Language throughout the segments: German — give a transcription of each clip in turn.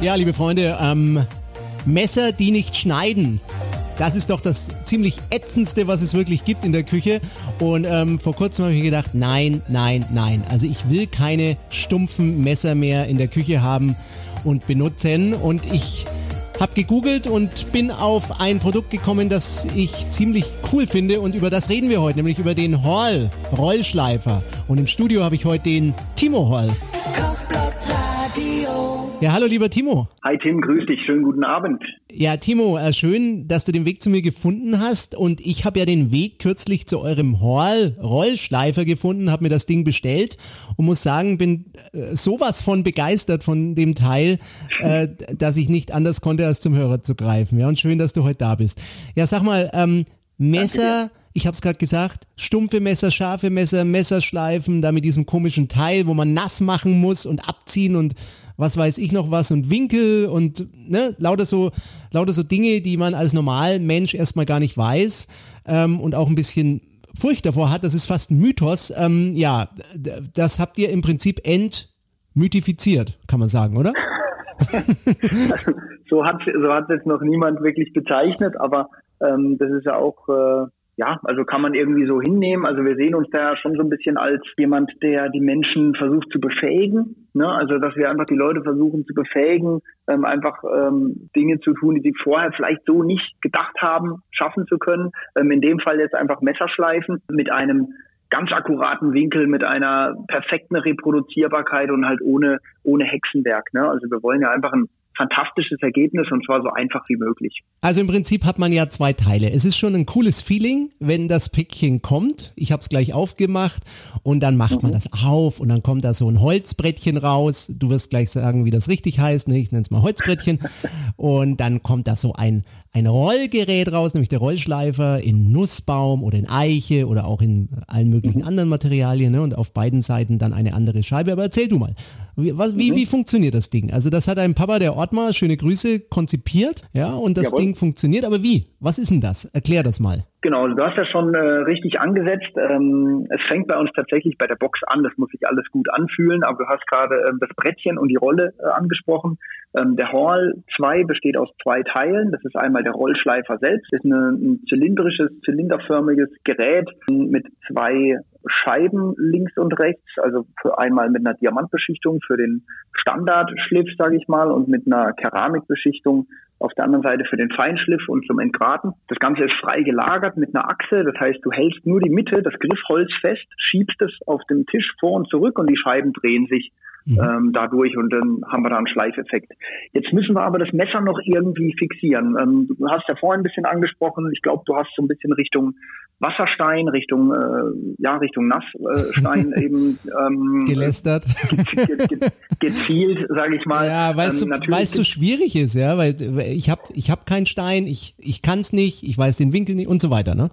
Ja, liebe Freunde, ähm, Messer, die nicht schneiden. Das ist doch das ziemlich ätzendste, was es wirklich gibt in der Küche. Und ähm, vor kurzem habe ich mir gedacht, nein, nein, nein. Also ich will keine stumpfen Messer mehr in der Küche haben und benutzen. Und ich habe gegoogelt und bin auf ein Produkt gekommen, das ich ziemlich cool finde. Und über das reden wir heute, nämlich über den Hall Rollschleifer. Und im Studio habe ich heute den Timo Hall. Radio. Ja, hallo lieber Timo. Hi Tim, grüß dich, schönen guten Abend. Ja, Timo, äh, schön, dass du den Weg zu mir gefunden hast. Und ich habe ja den Weg kürzlich zu eurem Hall Rollschleifer gefunden, habe mir das Ding bestellt und muss sagen, bin äh, sowas von begeistert von dem Teil, äh, dass ich nicht anders konnte, als zum Hörer zu greifen. Ja, und schön, dass du heute da bist. Ja, sag mal, ähm, Messer, ich habe es gerade gesagt, stumpfe Messer, scharfe Messer, Messerschleifen, da mit diesem komischen Teil, wo man nass machen muss und abziehen und was weiß ich noch was und Winkel und ne, lauter so, lauter so Dinge, die man als Normalmensch erstmal gar nicht weiß ähm, und auch ein bisschen Furcht davor hat. Das ist fast ein Mythos. Ähm, ja, das habt ihr im Prinzip entmythifiziert, kann man sagen, oder? So hat so jetzt noch niemand wirklich bezeichnet, aber ähm, das ist ja auch äh, ja, also kann man irgendwie so hinnehmen. Also wir sehen uns da schon so ein bisschen als jemand, der die Menschen versucht zu befähigen. Ne? Also dass wir einfach die Leute versuchen zu befähigen, ähm, einfach ähm, Dinge zu tun, die sie vorher vielleicht so nicht gedacht haben, schaffen zu können. Ähm, in dem Fall jetzt einfach Messerschleifen mit einem ganz akkuraten Winkel, mit einer perfekten Reproduzierbarkeit und halt ohne, ohne Hexenwerk. Ne? Also wir wollen ja einfach ein fantastisches Ergebnis und zwar so einfach wie möglich. Also im Prinzip hat man ja zwei Teile. Es ist schon ein cooles Feeling, wenn das Päckchen kommt. Ich habe es gleich aufgemacht und dann macht man das auf und dann kommt da so ein Holzbrettchen raus. Du wirst gleich sagen, wie das richtig heißt. Ne? Ich nenne es mal Holzbrettchen. und dann kommt da so ein, ein Rollgerät raus, nämlich der Rollschleifer in Nussbaum oder in Eiche oder auch in allen möglichen anderen Materialien. Ne? Und auf beiden Seiten dann eine andere Scheibe. Aber erzähl du mal, wie, was, wie, wie funktioniert das Ding? Also das hat ein Papa, der Ortmar, schöne Grüße, konzipiert. Ja, und das Jawohl. Ding funktioniert. Aber wie? Was ist denn das? Erklär das mal. Genau, du hast ja schon äh, richtig angesetzt. Ähm, es fängt bei uns tatsächlich bei der Box an. Das muss sich alles gut anfühlen. Aber du hast gerade ähm, das Brettchen und die Rolle äh, angesprochen. Ähm, der Hall 2 besteht aus zwei Teilen. Das ist einmal der Rollschleifer selbst. Das ist eine, ein zylindrisches, zylinderförmiges Gerät mit zwei Scheiben links und rechts. Also für einmal mit einer Diamantbeschichtung für den Standardschliff, sage ich mal, und mit einer Keramikbeschichtung auf der anderen Seite für den Feinschliff und zum Entgraten. Das Ganze ist frei gelagert mit einer Achse, das heißt, du hältst nur die Mitte, das Griffholz fest, schiebst es auf dem Tisch vor und zurück und die Scheiben drehen sich ähm, dadurch und dann haben wir da einen Schleifeffekt. Jetzt müssen wir aber das Messer noch irgendwie fixieren. Ähm, du hast ja vorhin ein bisschen angesprochen, ich glaube, du hast so ein bisschen Richtung Wasserstein, Richtung äh, ja Richtung Nassstein eben ähm, Gelästert. ge ge gezielt, sage ich mal. Ja, weil es Ähm, weil es so schwierig ist, ja, weil ich habe ich hab keinen Stein, ich, ich kann es nicht, ich weiß den Winkel nicht und so weiter, ne?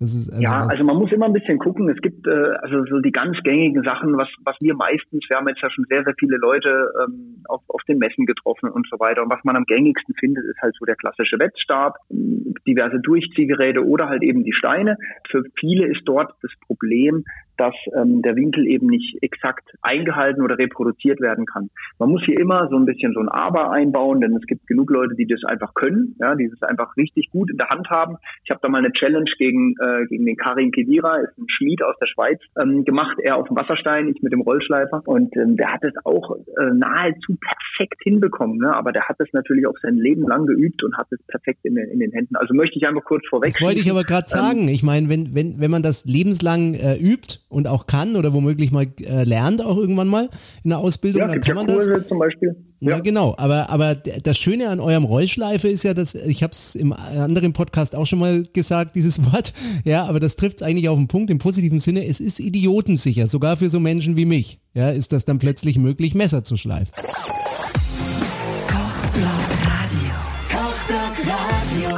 Also, Ja, also man muss immer ein bisschen gucken. Es gibt äh, also so die ganz gängigen Sachen, was was wir meistens, wir haben jetzt ja schon sehr sehr viele Leute ähm, auf auf den Messen getroffen und so weiter. Und was man am gängigsten findet, ist halt so der klassische Wettstab, diverse Durchziehgeräte oder halt eben die Steine. Für viele ist dort das Problem, dass ähm, der Winkel eben nicht exakt eingehalten oder reproduziert werden kann. Man muss hier immer so ein bisschen so ein Aber einbauen, denn es gibt genug Leute, die das einfach können, ja, die das einfach richtig gut in der Hand haben. Ich habe da mal eine Challenge gegen äh, gegen den Karim Kedira, ist ein Schmied aus der Schweiz, ähm, gemacht. Er auf dem Wasserstein, ich mit dem Rollschleifer und ähm, der hat es auch äh, nahezu perfekt hinbekommen. Ne? Aber der hat es natürlich auch sein Leben lang geübt und hat es perfekt in, den- in den Händen. Also möchte ich einfach kurz vorweg. Das wollte ich aber gerade sagen. Ich meine, wenn, wenn, wenn man das lebenslang äh, übt und auch kann oder womöglich mal äh, lernt, auch irgendwann mal in der Ausbildung, ja, dann kann ja man das. Zum Beispiel. Ja, genau. Aber, aber das Schöne an eurem Rollschleife ist ja, dass ich habe es im anderen Podcast auch schon mal gesagt, dieses Wort. Ja, aber das trifft es eigentlich auf den Punkt im positiven Sinne. Es ist idiotensicher, sogar für so Menschen wie mich. Ja, ist das dann plötzlich möglich, Messer zu schleifen.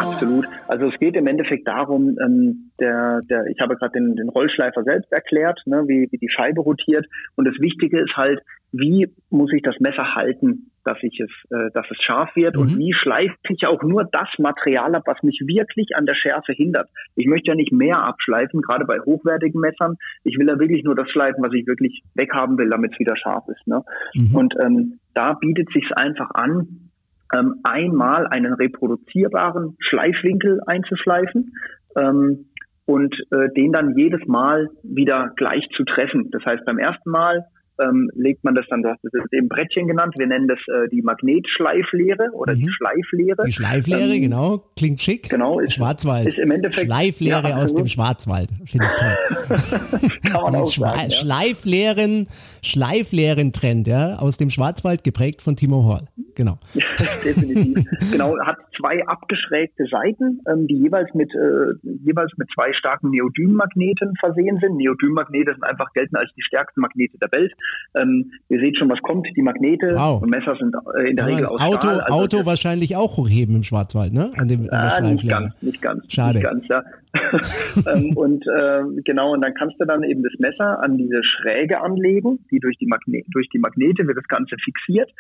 Absolut. Also es geht im Endeffekt darum, ähm, der, der, ich habe gerade den, den Rollschleifer selbst erklärt, ne, wie, wie die Scheibe rotiert. Und das Wichtige ist halt, wie muss ich das Messer halten dass ich es, äh, dass es scharf wird und Mhm. wie schleife ich auch nur das Material ab, was mich wirklich an der Schärfe hindert. Ich möchte ja nicht mehr abschleifen, gerade bei hochwertigen Messern. Ich will ja wirklich nur das schleifen, was ich wirklich weghaben will, damit es wieder scharf ist. Ne? Mhm. Und ähm, da bietet sich einfach an, ähm, einmal einen reproduzierbaren Schleifwinkel einzuschleifen. Ähm, und äh, den dann jedes Mal wieder gleich zu treffen. Das heißt, beim ersten Mal ähm, legt man das dann, das ist eben Brettchen genannt, wir nennen das äh, die Magnetschleiflehre oder die Mhm. Schleiflehre. Die Schleiflehre, Ähm, genau, klingt schick. genau, ist- Schwarzwald. ist im Endeffekt- Schleiflehre Ja, aus dem. Schwarzwald. Finde ich toll. Kann man auch Schwa sagen, ja. Schleiflehren, Schleiflehren-Trend, ja, aus dem Schwarzwald geprägt von Timo Horl. Genau. Definitiv. genau, hat zwei abgeschrägte Seiten, ähm, die jeweils mit äh, jeweils mit zwei starken Neodym-Magneten versehen sind. Neodym-Magnete sind einfach gelten als die stärksten Magnete der Welt. Ähm, ihr seht schon, was kommt. Die Magnete Wow. und Messer sind äh, in der Kann Regel aus Auto, Stahl. also Auto wahrscheinlich auch hochheben im Schwarzwald, ne? An, dem, an der Ah, nicht ganz, nicht ganz. Schade. Nicht ganz, ja. ähm, und äh, genau, und dann kannst du dann eben das Messer an diese Schräge anlegen, die durch die, Magne durch die Magnete wird das Ganze fixiert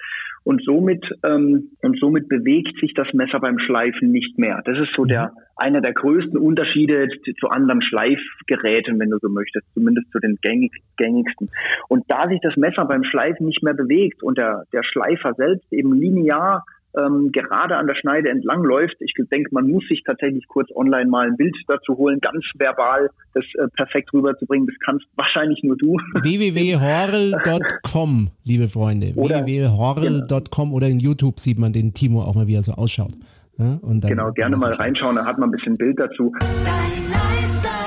und somit ähm, und somit bewegt sich das Messer beim Schleifen nicht mehr. Das ist so der einer der größten Unterschiede zu, zu anderen Schleifgeräten, wenn du so möchtest, zumindest zu den gängig, gängigsten. Und da sich das Messer beim Schleifen nicht mehr bewegt und der, der Schleifer selbst eben linear ähm, gerade an der Schneide entlang läuft. Ich denke, man muss sich tatsächlich kurz online mal ein Bild dazu holen, ganz verbal das äh, perfekt rüberzubringen. Das kannst wahrscheinlich nur du. www.horrel.com, liebe Freunde. Oder- www.horrel.com oder in YouTube sieht man den Timo auch mal, wie er so ausschaut. Ja, und dann genau, gerne mal reinschauen, da hat man ein bisschen Bild dazu. Dein Lifestyle-Sender.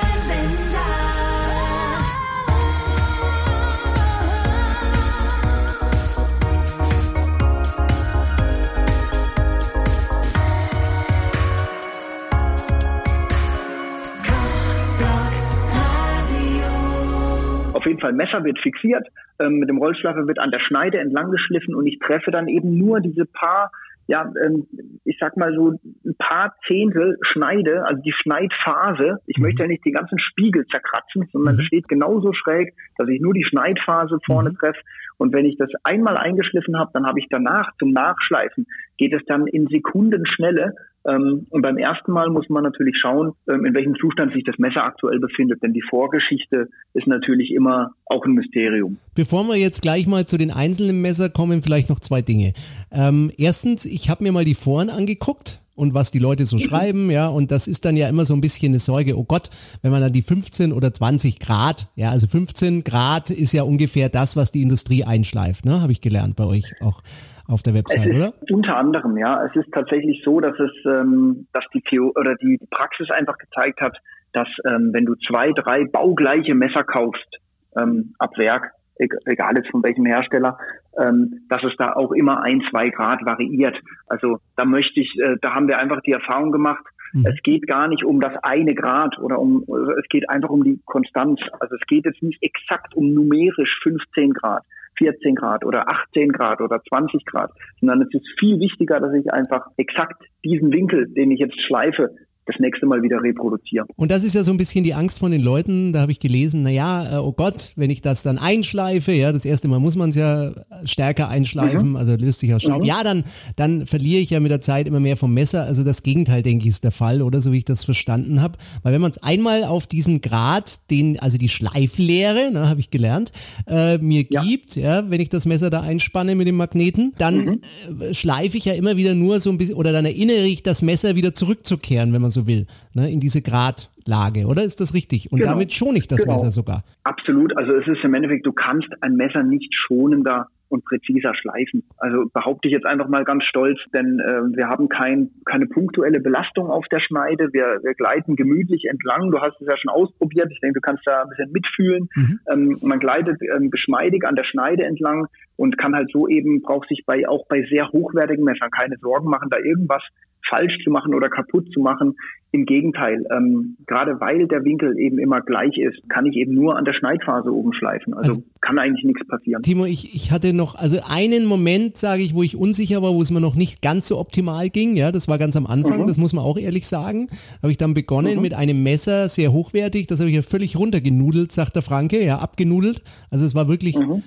Fall, Messer wird fixiert, ähm, mit dem Rollschleifer wird an der Schneide entlang geschliffen und ich treffe dann eben nur diese paar, ja, ähm, ich sag mal so ein paar Zehntel Schneide, also die Schneidphase. Ich möchte ja nicht den ganzen Spiegel zerkratzen, sondern es steht genauso schräg, dass ich nur die Schneidphase vorne treffe. Und wenn ich das einmal eingeschliffen habe, dann habe ich danach zum Nachschleifen, geht es dann in Sekundenschnelle. Ähm, und beim ersten Mal muss man natürlich schauen, ähm, in welchem Zustand sich das Messer aktuell befindet. Denn die Vorgeschichte ist natürlich immer auch ein Mysterium. Bevor wir jetzt gleich mal zu den einzelnen Messer kommen, vielleicht noch zwei Dinge. Ähm, erstens, ich habe mir mal die Foren angeguckt und was die Leute so schreiben, ja, und das ist dann ja immer so ein bisschen eine Sorge, oh Gott, wenn man dann die 15 oder 20 Grad, ja, also 15 Grad ist ja ungefähr das, was die Industrie einschleift, ne, habe ich gelernt bei euch auch auf der Website, es ist oder? Unter anderem, ja. Es ist tatsächlich so, dass es, ähm, dass die Theo oder die Praxis einfach gezeigt hat, dass ähm, wenn du zwei, drei baugleiche Messer kaufst ähm, ab Werk, e- egal jetzt von welchem Hersteller, ähm, dass es da auch immer ein, zwei Grad variiert. Also da möchte ich, äh, da haben wir einfach die Erfahrung gemacht, Mhm. es geht gar nicht um das eine Grad oder um, es geht einfach um die Konstanz. Also es geht jetzt nicht exakt um numerisch 15 Grad. 14 Grad oder 18 Grad oder 20 Grad, sondern es ist viel wichtiger, dass ich einfach exakt diesen Winkel, den ich jetzt schleife, das nächste Mal wieder reproduziere. Und das ist ja so ein bisschen die Angst von den Leuten. Da habe ich gelesen, naja, äh, oh Gott, wenn ich das dann einschleife, ja, das erste Mal muss man es ja stärker einschleifen, Mhm. also löst sich aus Staub. Ja, dann, dann verliere ich ja mit der Zeit immer mehr vom Messer. Also das Gegenteil, denke ich, ist der Fall, oder so wie ich das verstanden habe. Weil wenn man es einmal auf diesen Grad, den, also die Schleiflehre, ne, habe ich gelernt, äh, mir Ja. gibt, ja, wenn ich das Messer da einspanne mit dem Magneten, dann äh, schleife ich ja immer wieder nur so ein bisschen, oder dann erinnere ich das Messer wieder zurückzukehren, wenn man so will, ne, in diese Gradlage, oder? Ist das richtig? Und Genau. damit schone ich das Genau. Messer sogar. Absolut. Also es ist im Endeffekt, du kannst ein Messer nicht schonender und präziser schleifen. Also behaupte ich jetzt einfach mal ganz stolz, denn äh, wir haben kein, keine punktuelle Belastung auf der Schneide. Wir, wir gleiten gemütlich entlang. Du hast es ja schon ausprobiert. Ich denke, du kannst da ein bisschen mitfühlen. Ähm, man gleitet ähm, geschmeidig an der Schneide entlang und kann halt so eben, braucht sich bei auch bei sehr hochwertigen Messern keine Sorgen machen, da irgendwas falsch zu machen oder kaputt zu machen. Im Gegenteil, ähm, gerade weil der Winkel eben immer gleich ist, kann ich eben nur an der Schneidphase oben schleifen. Also, Also- kann eigentlich nichts passieren. Timo, ich, ich hatte noch, also einen Moment, sage ich, wo ich unsicher war, wo es mir noch nicht ganz so optimal ging. Ja, das war ganz am Anfang, Mhm. das muss man auch ehrlich sagen. Habe ich dann begonnen mit einem Messer, sehr hochwertig, das habe ich ja völlig runtergenudelt, sagt der Franke, ja, abgenudelt. Also es war wirklich Mhm.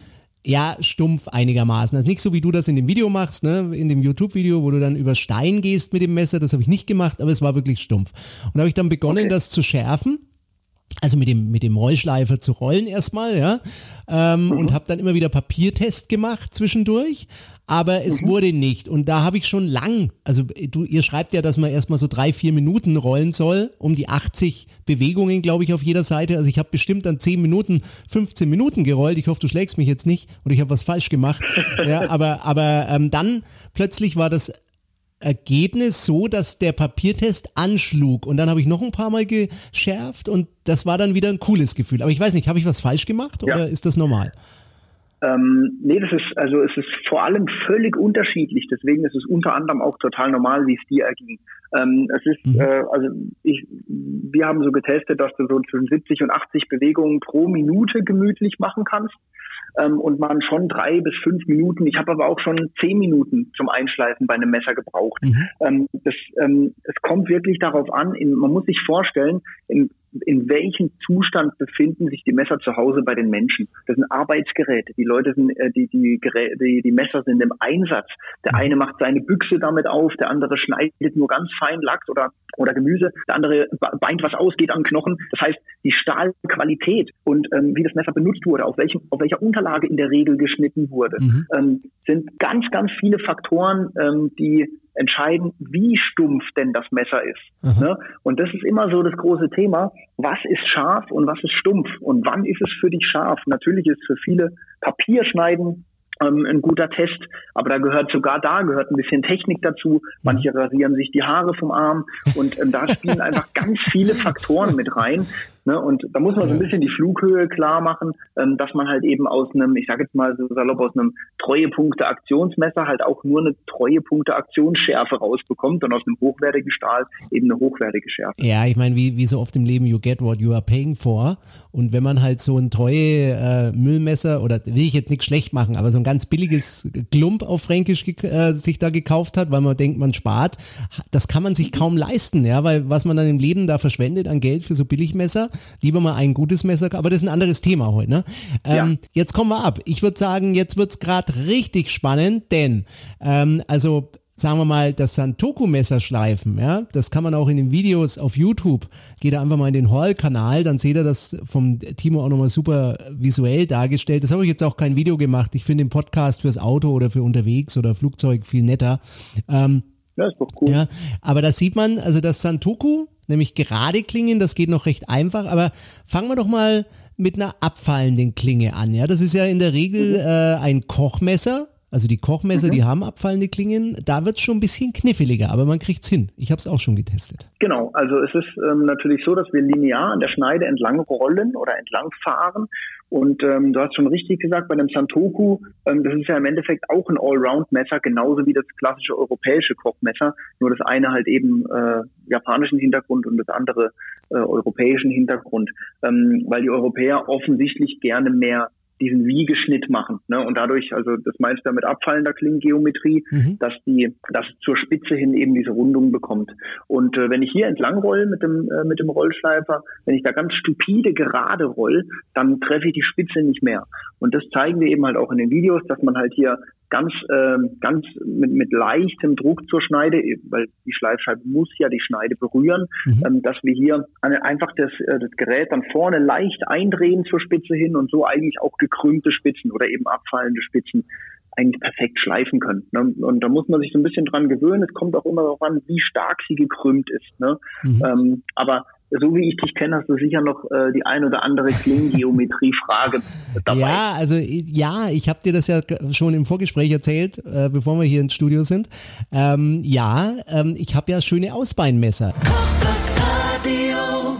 Ja, stumpf einigermaßen. Also nicht so, wie du das in dem Video machst, ne? in dem YouTube-Video, wo du dann über Stein gehst mit dem Messer. Das habe ich nicht gemacht, aber es war wirklich stumpf. Und da habe ich dann begonnen, Okay. das zu schärfen. Also mit dem, mit dem Rollschleifer zu rollen erstmal, ja. Ähm, Und habe dann immer wieder Papiertest gemacht zwischendurch. Aber es wurde nicht. Und da habe ich schon lang, also du, ihr schreibt ja, dass man erstmal so drei, vier Minuten rollen soll, um die 80 Bewegungen, glaube ich, auf jeder Seite. Also ich habe bestimmt dann 10 Minuten, 15 Minuten gerollt. Ich hoffe, du schlägst mich jetzt nicht und ich habe was falsch gemacht. ja, aber, aber ähm, dann plötzlich war das Ergebnis so, dass der Papiertest anschlug und dann habe ich noch ein paar Mal geschärft und das war dann wieder ein cooles Gefühl. Aber ich weiß nicht, habe ich was falsch gemacht Ja. oder ist das normal? Ähm, nee, das ist, also es ist vor allem völlig unterschiedlich. Deswegen ist es unter anderem auch total normal, wie es dir erging. Ähm, es ist, Mhm. äh, also ich, wir haben so getestet, dass du so zwischen 70 und 80 Bewegungen pro Minute gemütlich machen kannst. Ähm, und man schon drei bis fünf Minuten, ich habe aber auch schon zehn Minuten zum Einschleifen bei einem Messer gebraucht. Mhm. Ähm, das, ähm, es kommt wirklich darauf an, in, man muss sich vorstellen, in, in welchem Zustand befinden sich die Messer zu Hause bei den Menschen. Das sind Arbeitsgeräte. Die Leute sind, äh, die, die, die, die Messer sind im Einsatz. Der eine macht seine Büchse damit auf, der andere schneidet nur ganz fein Lachs oder, oder Gemüse, der andere be- beint was aus, geht am Knochen. Das heißt, die Stahlqualität und ähm, wie das Messer benutzt wurde, auf, welchem, auf welcher Unterlage in der Regel geschnitten wurde, Mhm. ähm, sind ganz, ganz viele Faktoren, ähm, die entscheiden, wie stumpf denn das Messer ist. Aha. Ne? Und das ist immer so das große Thema. Was ist scharf und was ist stumpf? Und wann ist es für dich scharf? Natürlich ist für viele Papierschneiden ähm, ein guter Test, aber da gehört sogar da gehört ein bisschen Technik dazu. Manche rasieren sich die Haare vom Arm und ähm, da spielen einfach ganz viele Faktoren mit rein. Ne? Und da muss man so ein bisschen die Flughöhe klar machen, ähm, dass man halt eben aus einem, ich sage jetzt mal so salopp, aus einem Treuepunkte-Aktionsmesser halt auch nur eine Treuepunkte-Aktionsschärfe rausbekommt und aus einem hochwertigen Stahl eben eine hochwertige Schärfe. Ja, ich meine, wie, wie so oft im Leben, you get what you are paying for. Und wenn man halt so ein treue äh, Müllmesser, oder will ich jetzt nichts schlecht machen, aber so ein ganz billiges Klump auf Fränkisch äh, sich da gekauft hat, weil man denkt, man spart, das kann man sich kaum leisten, ja, weil was man dann im Leben da verschwendet an Geld für so Billigmesser, lieber mal ein gutes Messer, aber das ist ein anderes Thema heute, ne? Ähm, Ja. Jetzt kommen wir ab. Ich würde sagen, jetzt wird's gerade richtig spannend, denn, ähm, also sagen wir mal, das Santoku-Messer schleifen, ja, das kann man auch in den Videos auf YouTube. Geht da einfach mal in den Hall-Kanal, dann seht ihr das vom Timo auch nochmal super visuell dargestellt. Das habe ich jetzt auch kein Video gemacht. Ich finde den Podcast fürs Auto oder für unterwegs oder Flugzeug viel netter. Ähm, Ja, ist doch cool. ja, aber da sieht man, also das Santoku, nämlich gerade Klingen, das geht noch recht einfach, aber fangen wir doch mal mit einer abfallenden Klinge an. Ja, das ist ja in der Regel äh, ein Kochmesser. Also die Kochmesser, die haben abfallende Klingen. Da wird es schon ein bisschen kniffliger, aber man kriegt's hin. Ich habe es auch schon getestet. Genau, also es ist ähm, natürlich so, dass wir linear an der Schneide entlang rollen oder entlang fahren. Und ähm, du hast schon richtig gesagt, bei einem Santoku, ähm, das ist ja im Endeffekt auch ein Allround-Messer, genauso wie das klassische europäische Kochmesser. Nur das eine halt eben äh, japanischen Hintergrund und das andere äh, europäischen Hintergrund. Ähm, weil die Europäer offensichtlich gerne mehr diesen Wiegeschnitt machen. Ne? Und dadurch, also das meinst du ja mit abfallender Klingengeometrie, Mhm. dass die, dass zur Spitze hin eben diese Rundung bekommt. Und äh, wenn ich hier entlang roll mit dem, äh, mit dem Rollschleifer, wenn ich da ganz stupide gerade roll, dann treffe ich die Spitze nicht mehr. Und das zeigen wir eben halt auch in den Videos, dass man halt hier ganz, ähm, ganz mit, mit leichtem Druck zur Schneide, weil die Schleifscheibe muss ja die Schneide berühren, Mhm. ähm, dass wir hier einfach das, äh, das Gerät dann vorne leicht eindrehen zur Spitze hin und so eigentlich auch gekrümmte Spitzen oder eben abfallende Spitzen eigentlich perfekt schleifen können. Ne? Und da muss man sich so ein bisschen dran gewöhnen. Es kommt auch immer darauf an, wie stark sie gekrümmt ist. Ne? Mhm. Ähm, aber so wie ich dich kenne, hast du sicher noch äh, die ein oder andere Klingengeometrie-Frage dabei. Ja, also ja, ich habe dir das ja schon im Vorgespräch erzählt, äh, bevor wir hier ins Studio sind. Ähm, ja, ähm, ich habe ja schöne Ausbeinmesser.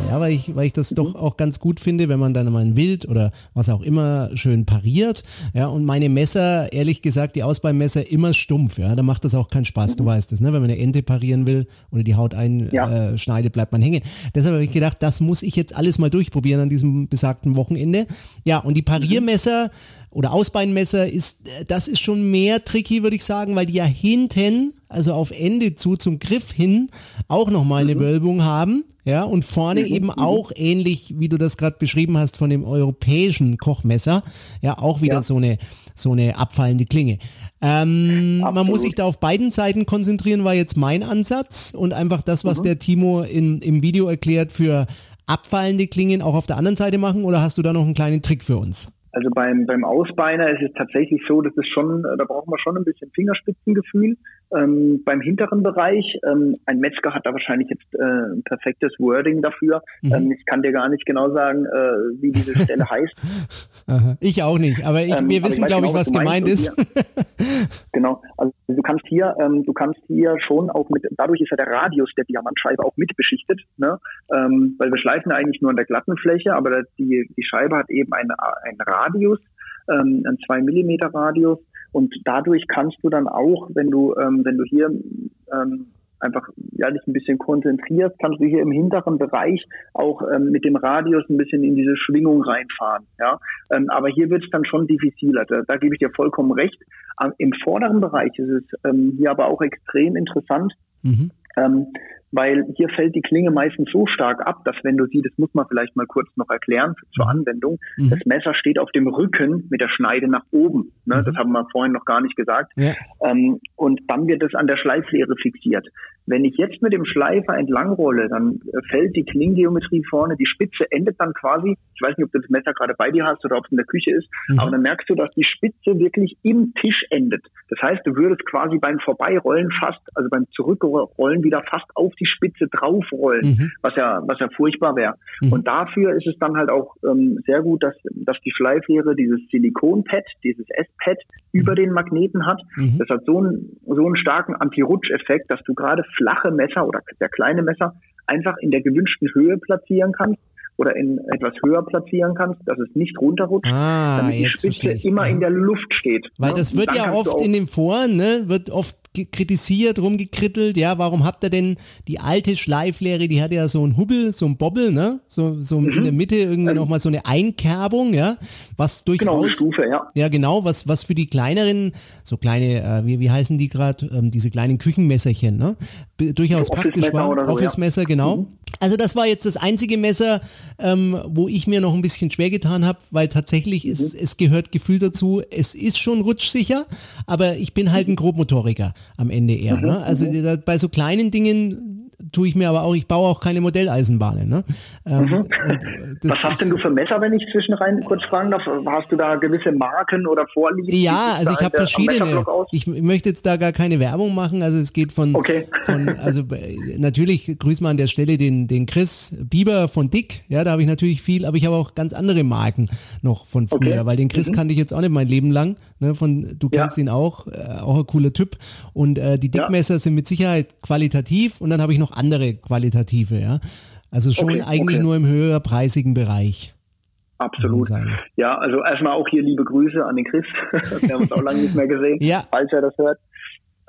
Ja, weil ich, weil ich das doch auch ganz gut finde, wenn man dann mal ein Wild oder was auch immer schön pariert. Ja, und meine Messer, ehrlich gesagt, die Ausbeinmesser immer stumpf. Ja, da macht das auch keinen Spaß. Du weißt es, ne? Wenn man eine Ente parieren will oder die Haut einschneidet, Ja. äh, bleibt man hängen. Deshalb habe ich gedacht, das muss ich jetzt alles mal durchprobieren an diesem besagten Wochenende. Ja, und die Pariermesser oder Ausbeinmesser ist, äh, das ist schon mehr tricky, würde ich sagen, weil die ja hinten also auf Ende zu, zum Griff hin, auch nochmal eine Wölbung haben. Ja, und vorne eben auch ähnlich, wie du das gerade beschrieben hast, von dem europäischen Kochmesser, ja, auch wieder Ja. so eine, so eine abfallende Klinge. Ähm, man muss sich da auf beiden Seiten konzentrieren, war jetzt mein Ansatz und einfach das, was der Timo in, im Video erklärt, für abfallende Klingen auch auf der anderen Seite machen oder hast du da noch einen kleinen Trick für uns? Also beim, beim Ausbeiner ist es tatsächlich so, dass es schon, da brauchen wir schon ein bisschen Fingerspitzengefühl. Ähm, beim hinteren Bereich, ähm, ein Metzger hat da wahrscheinlich jetzt äh, ein perfektes Wording dafür. Ähm, ich kann dir gar nicht genau sagen, äh, wie diese Stelle heißt. Ich auch nicht, aber ich, Ähm, wir wissen, glaube ich, genau, was gemeint ist. hier- genau. Also du kannst hier, ähm, du kannst hier schon auch mit, dadurch ist ja der Radius der Diamantscheibe auch mit beschichtet, ne? ähm, weil wir schleifen ja eigentlich nur an der glatten Fläche, aber die, die Scheibe hat eben einen, einen Radius, einen 2 Millimeter Radius und dadurch kannst du dann auch, wenn du, ähm, wenn du hier ähm, einfach ja, dich ein bisschen konzentrierst, kannst du hier im hinteren Bereich auch ähm, mit dem Radius ein bisschen in diese Schwingung reinfahren. Ja? Ähm, aber hier wird es dann schon diffiziler. Da, da gebe ich dir vollkommen recht. Im vorderen Bereich ist es ähm, hier aber auch extrem interessant, Mhm. ähm, weil hier fällt die Klinge meistens so stark ab, dass wenn du sie, das muss man vielleicht mal kurz noch erklären zur Anwendung, Mhm. das Messer steht auf dem Rücken mit der Schneide nach oben. Ne? Mhm. Das haben wir vorhin noch gar nicht gesagt. Ja. Ähm, und dann wird es an der Schleiflehre fixiert. Wenn ich jetzt mit dem Schleifer entlang rolle, dann äh, fällt die Klingengeometrie vorne, die Spitze endet dann quasi, ich weiß nicht, ob du das Messer gerade bei dir hast oder ob es in der Küche ist, Mhm. aber dann merkst du, dass die Spitze wirklich im Tisch endet. Das heißt, du würdest quasi beim Vorbeirollen fast, also beim Zurückrollen wieder fast auf die Spitze draufrollen, Mhm. was ja, was ja furchtbar wäre. Mhm. Und dafür ist es dann halt auch ähm, sehr gut, dass, dass die Schleiflehre dieses Silikonpad, dieses S-Pad über den Magneten hat. Mhm. Das hat so einen, so einen starken Anti-Rutsch-Effekt, dass du gerade flache Messer oder sehr kleine Messer einfach in der gewünschten Höhe platzieren kannst oder in etwas höher platzieren kannst, dass es nicht runterrutscht, Ah, damit die Spitze immer Mhm. in der Luft steht. Weil ne? das wird ja oft in den Foren, ne, wird oft kritisiert, rumgekrittelt, ja, warum habt ihr denn die alte Schleiflehre, die hat ja so einen Hubbel, so einen Bobbel, ne, so, so Mhm. in der Mitte irgendwie nochmal so eine Einkerbung, ja, was genau eine durchaus, Stufe, ja. ja genau, was, was für die kleineren, so kleine, äh, wie, wie heißen die gerade, ähm, diese kleinen Küchenmesserchen, ne, B durchaus praktisch war, so, ja. Office-Messer, genau. Mhm. Also das war jetzt das einzige Messer, ähm, wo ich mir noch ein bisschen schwer getan habe, weil tatsächlich ist, Mhm. es gehört Gefühl dazu, es ist schon rutschsicher, aber ich bin halt ein Grobmotoriker am Ende eher. Mhm. Ne? Also da, bei so kleinen Dingen tue ich mir aber auch, ich baue auch keine Modelleisenbahnen. Ne? Ähm, und, äh, Mhm. Was hast denn du für Messer, wenn ich zwischenrein kurz fragen darf? Hast du da gewisse Marken oder Vorlieben? Ja, also ich habe verschiedene. Ich möchte jetzt da gar keine Werbung machen. Also es geht von, Okay. von also äh, natürlich grüßen wir an der Stelle den, den Chris Bieber von Dick. Ja, da habe ich natürlich viel, aber ich habe auch ganz andere Marken noch von früher, Okay. weil den Chris kannte ich jetzt auch nicht mein Leben lang. Ne, von, du Ja. kennst ihn auch, äh, auch ein cooler Typ. Und äh, die Ja. Dickmesser sind mit Sicherheit qualitativ und dann habe ich noch andere qualitative, ja. Also schon Okay, eigentlich okay. nur im höherpreisigen Bereich. Absolut. Ja, also erstmal auch hier liebe Grüße an den Chris. Wir haben uns auch lange nicht mehr gesehen, Ja. falls er das hört.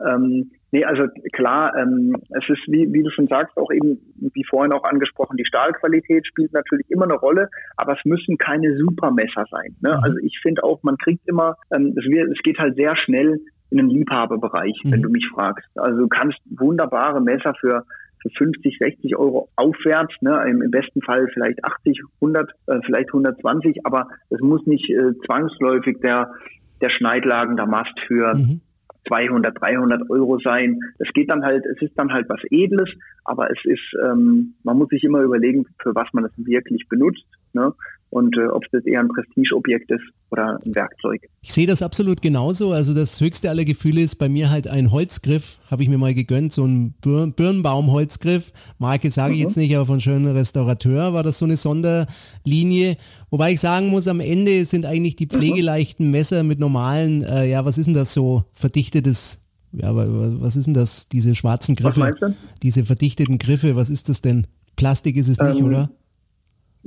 Ähm, nee, also klar, ähm, es ist, wie, wie du schon sagst, auch eben, wie vorhin auch angesprochen, die Stahlqualität spielt natürlich immer eine Rolle, aber es müssen keine Supermesser sein. Ne? Mhm. Also ich finde auch, man kriegt immer, ähm, es, wird, es geht halt sehr schnell in den Liebhaberbereich, wenn Mhm. du mich fragst. Also du kannst wunderbare Messer für für 50, 60 Euro aufwärts, ne, im, im besten Fall vielleicht 80, 100, äh, vielleicht 120, aber es muss nicht äh, zwangsläufig der, der Schneidlagen Mast für Mhm. 200, 300 Euro sein. Es geht dann halt, es ist dann halt was Edles, aber es ist, ähm, man muss sich immer überlegen, für was man es wirklich benutzt, ne? Und äh, ob es jetzt eher ein Prestigeobjekt ist oder ein Werkzeug. Ich sehe das absolut genauso. Also das höchste aller Gefühle ist bei mir halt ein Holzgriff, habe ich mir mal gegönnt, so ein Bir Birnbaum-Holzgriff. Marke sage ich Mhm. jetzt nicht, aber von schönen Restaurateur war das so eine Sonderlinie. Wobei ich sagen muss, am Ende sind eigentlich die Mhm. pflegeleichten Messer mit normalen, äh, ja, was ist denn das so, verdichtetes, ja, wa- was ist denn das, diese schwarzen Was Griffe, meinst du? diese verdichteten Griffe, was ist das denn? Plastik ist es nicht, Ähm, oder?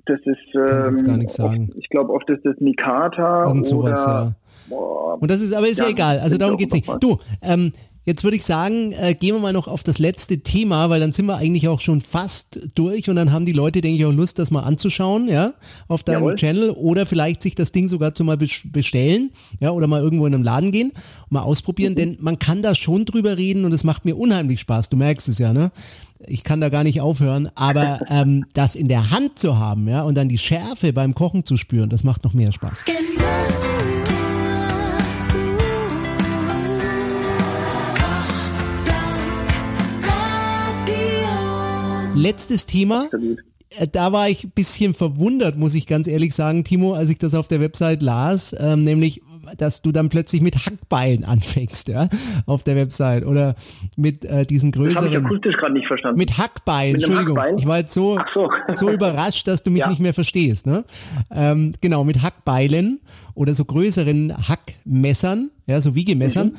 Das ist, ähm, gar nichts sagen. Oft, ich glaube, oft ist das Mikata Irgend sowas, oder ja. boah, Und das ist, aber ist ja, Ja, egal. Also darum auch geht's nicht. Du, ähm, Jetzt würde ich sagen, äh, gehen wir mal noch auf das letzte Thema, weil dann sind wir eigentlich auch schon fast durch und dann haben die Leute, denke ich, auch Lust, das mal anzuschauen, ja, auf deinem Jawohl. Channel oder vielleicht sich das Ding sogar zu mal bes- bestellen, ja, oder mal irgendwo in einem Laden gehen und mal ausprobieren, denn man kann da schon drüber reden und es macht mir unheimlich Spaß. Du merkst es ja, ne? Ich kann da gar nicht aufhören, aber ähm, das in der Hand zu haben, ja, und dann die Schärfe beim Kochen zu spüren, das macht noch mehr Spaß. Genuss. Letztes Thema. Absolut. Äh, Da war ich ein bisschen verwundert, muss ich ganz ehrlich sagen, Timo, als ich das auf der Website las, ähm, nämlich, dass du dann plötzlich mit Hackbeilen anfängst, ja, auf der Website oder mit äh, diesen Das habe ich größeren. akustisch gerade nicht verstanden. Mit Hackbeilen, Mit Entschuldigung. Hackbeil? Ich war jetzt so, so. so überrascht, dass du mich Ja. nicht mehr verstehst. Ne? Ähm, genau, mit Hackbeilen oder so größeren Hackmessern, ja, so Wiegemessern. Mhm.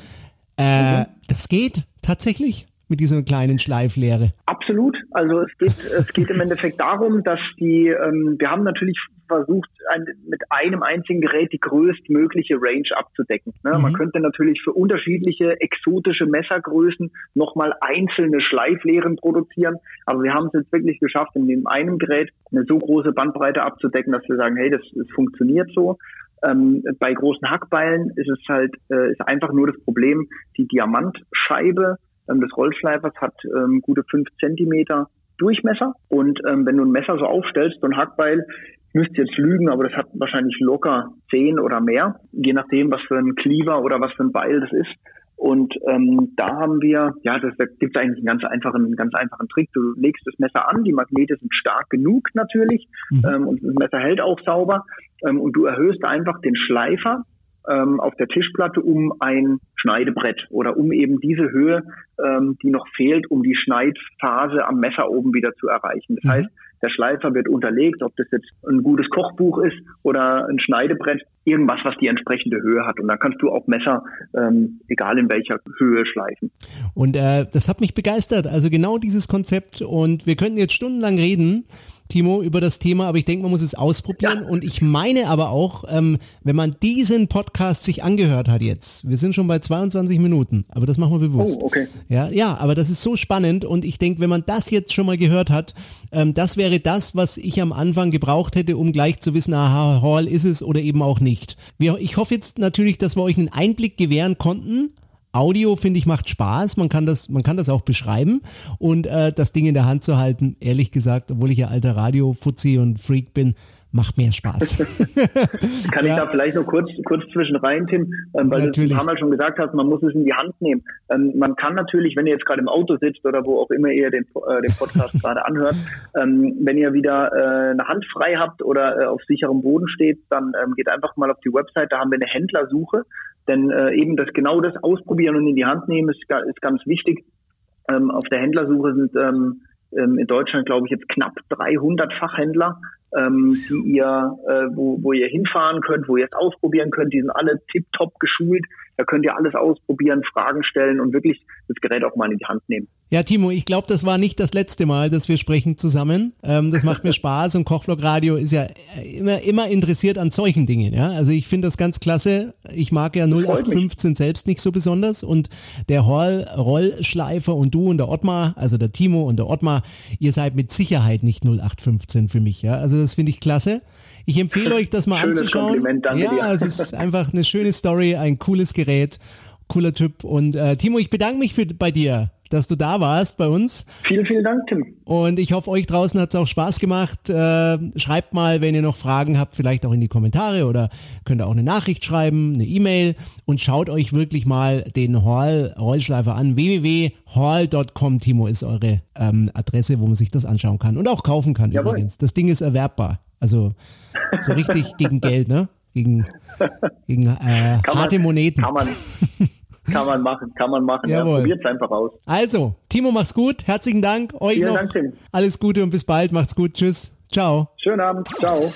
Äh, Das geht tatsächlich mit dieser kleinen Schleiflehre. Absolut. Also es geht, es geht im Endeffekt darum, dass die, ähm, wir haben natürlich versucht, ein, mit einem einzigen Gerät die größtmögliche Range abzudecken. Ne? Man könnte natürlich für unterschiedliche exotische Messergrößen nochmal einzelne Schleiflehren produzieren, aber wir haben es jetzt wirklich geschafft, in dem einen Gerät eine so große Bandbreite abzudecken, dass wir sagen, hey, das, das funktioniert so. Ähm, bei großen Hackbeilen ist es halt äh, ist einfach nur das Problem, die Diamantscheibe des Rollschleifers hat ähm, gute fünf Zentimeter Durchmesser. Und ähm, wenn du ein Messer so aufstellst, so ein Hackbeil, müsste jetzt lügen, aber das hat wahrscheinlich locker zehn oder mehr, je nachdem, was für ein Cleaver oder was für ein Beil das ist. Und ähm, da haben wir, ja, das, da gibt es eigentlich einen ganz einfachen, einen ganz einfachen Trick. Du legst das Messer an, die Magnete sind stark genug natürlich ähm, und das Messer hält auch sauber. Ähm, und du erhöhst einfach den Schleifer ähm, auf der Tischplatte um ein Schneidebrett oder um eben diese Höhe, ähm, die noch fehlt, um die Schneidphase am Messer oben wieder zu erreichen. Das heißt, der Schleifer wird unterlegt, ob das jetzt ein gutes Kochbuch ist oder ein Schneidebrett, irgendwas, was die entsprechende Höhe hat. Und dann kannst du auch Messer, ähm, egal in welcher Höhe, schleifen. Und äh, das hat mich begeistert. Also genau dieses Konzept. Und wir könnten jetzt stundenlang reden, Timo, über das Thema, aber ich denke, man muss es ausprobieren. Ja. Und ich meine aber auch, ähm, wenn man diesen Podcast sich angehört hat jetzt, wir sind schon bei 22 Minuten, aber das machen wir bewusst. Oh, okay. Ja, ja, aber das ist so spannend und ich denke, wenn man das jetzt schon mal gehört hat, ähm, das wäre das, was ich am Anfang gebraucht hätte, um gleich zu wissen, aha, Hall ist es oder eben auch nicht. Wir, ich hoffe jetzt natürlich, dass wir euch einen Einblick gewähren konnten. Audio finde ich macht Spaß, man kann das, man kann das auch beschreiben und äh, das Ding in der Hand zu halten, ehrlich gesagt, obwohl ich ja alter Radio-Fuzzi und Freak bin, macht mehr Spaß. Kann Ja. ich da vielleicht noch kurz, kurz zwischen rein, Tim, ähm, weil Natürlich. du ein paar Mal schon gesagt hast, man muss es in die Hand nehmen. Ähm, man kann natürlich, wenn ihr jetzt gerade im Auto sitzt oder wo auch immer ihr den, äh, den Podcast gerade anhört, ähm, wenn ihr wieder äh, eine Hand frei habt oder äh, auf sicherem Boden steht, dann ähm, geht einfach mal auf die Website, da haben wir eine Händlersuche, denn äh, eben das genau das ausprobieren und in die Hand nehmen ist, ist ganz wichtig. Ähm, auf der Händlersuche sind ähm, ähm, in Deutschland, glaube ich, jetzt knapp 300 Fachhändler, ähm, die ihr, äh, wo, wo ihr hinfahren könnt, wo ihr es ausprobieren könnt. Die sind alle tiptop geschult. Da könnt ihr alles ausprobieren, Fragen stellen und wirklich das Gerät auch mal in die Hand nehmen. Ja, Timo, ich glaube, das war nicht das letzte Mal, dass wir sprechen zusammen. Ähm, das macht mir Spaß und Kochblock Radio ist ja immer, immer interessiert an solchen Dingen. Ja? Also ich finde das ganz klasse. Ich mag ja freut mich. 0815 selbst nicht so besonders und der Hall, Rollschleifer und du und der Ottmar, also der Timo und der Ottmar, ihr seid mit Sicherheit nicht 0815 für mich. Ja? Also das finde ich klasse. Ich empfehle euch, das mal Schönes anzuschauen. Kompliment, danke ja, dir. es ist einfach eine schöne Story, ein cooles Gerät, cooler Typ. Und äh, Timo, ich bedanke mich für, bei dir, dass du da warst bei uns. Vielen, vielen Dank, Tim. Und ich hoffe, euch draußen hat es auch Spaß gemacht. Äh, schreibt mal, wenn ihr noch Fragen habt, vielleicht auch in die Kommentare oder könnt ihr auch eine Nachricht schreiben, eine E-Mail und schaut euch wirklich mal den Hall Rollschleifer an. www.hall.com, Timo, ist eure ähm, Adresse, wo man sich das anschauen kann und auch kaufen kann Jawohl. übrigens. Das Ding ist erwerbbar. Also so richtig gegen Geld, ne? Gegen, gegen äh, harte man, Moneten. Kann man, kann man machen, kann man machen. Ja, Jawohl. Probiert's einfach aus. Also, Timo, mach's gut. Herzlichen Dank. Euch Vielen noch Dank, Tim. alles Gute und bis bald. Macht's gut. Tschüss. Ciao. Schönen Abend. Ciao.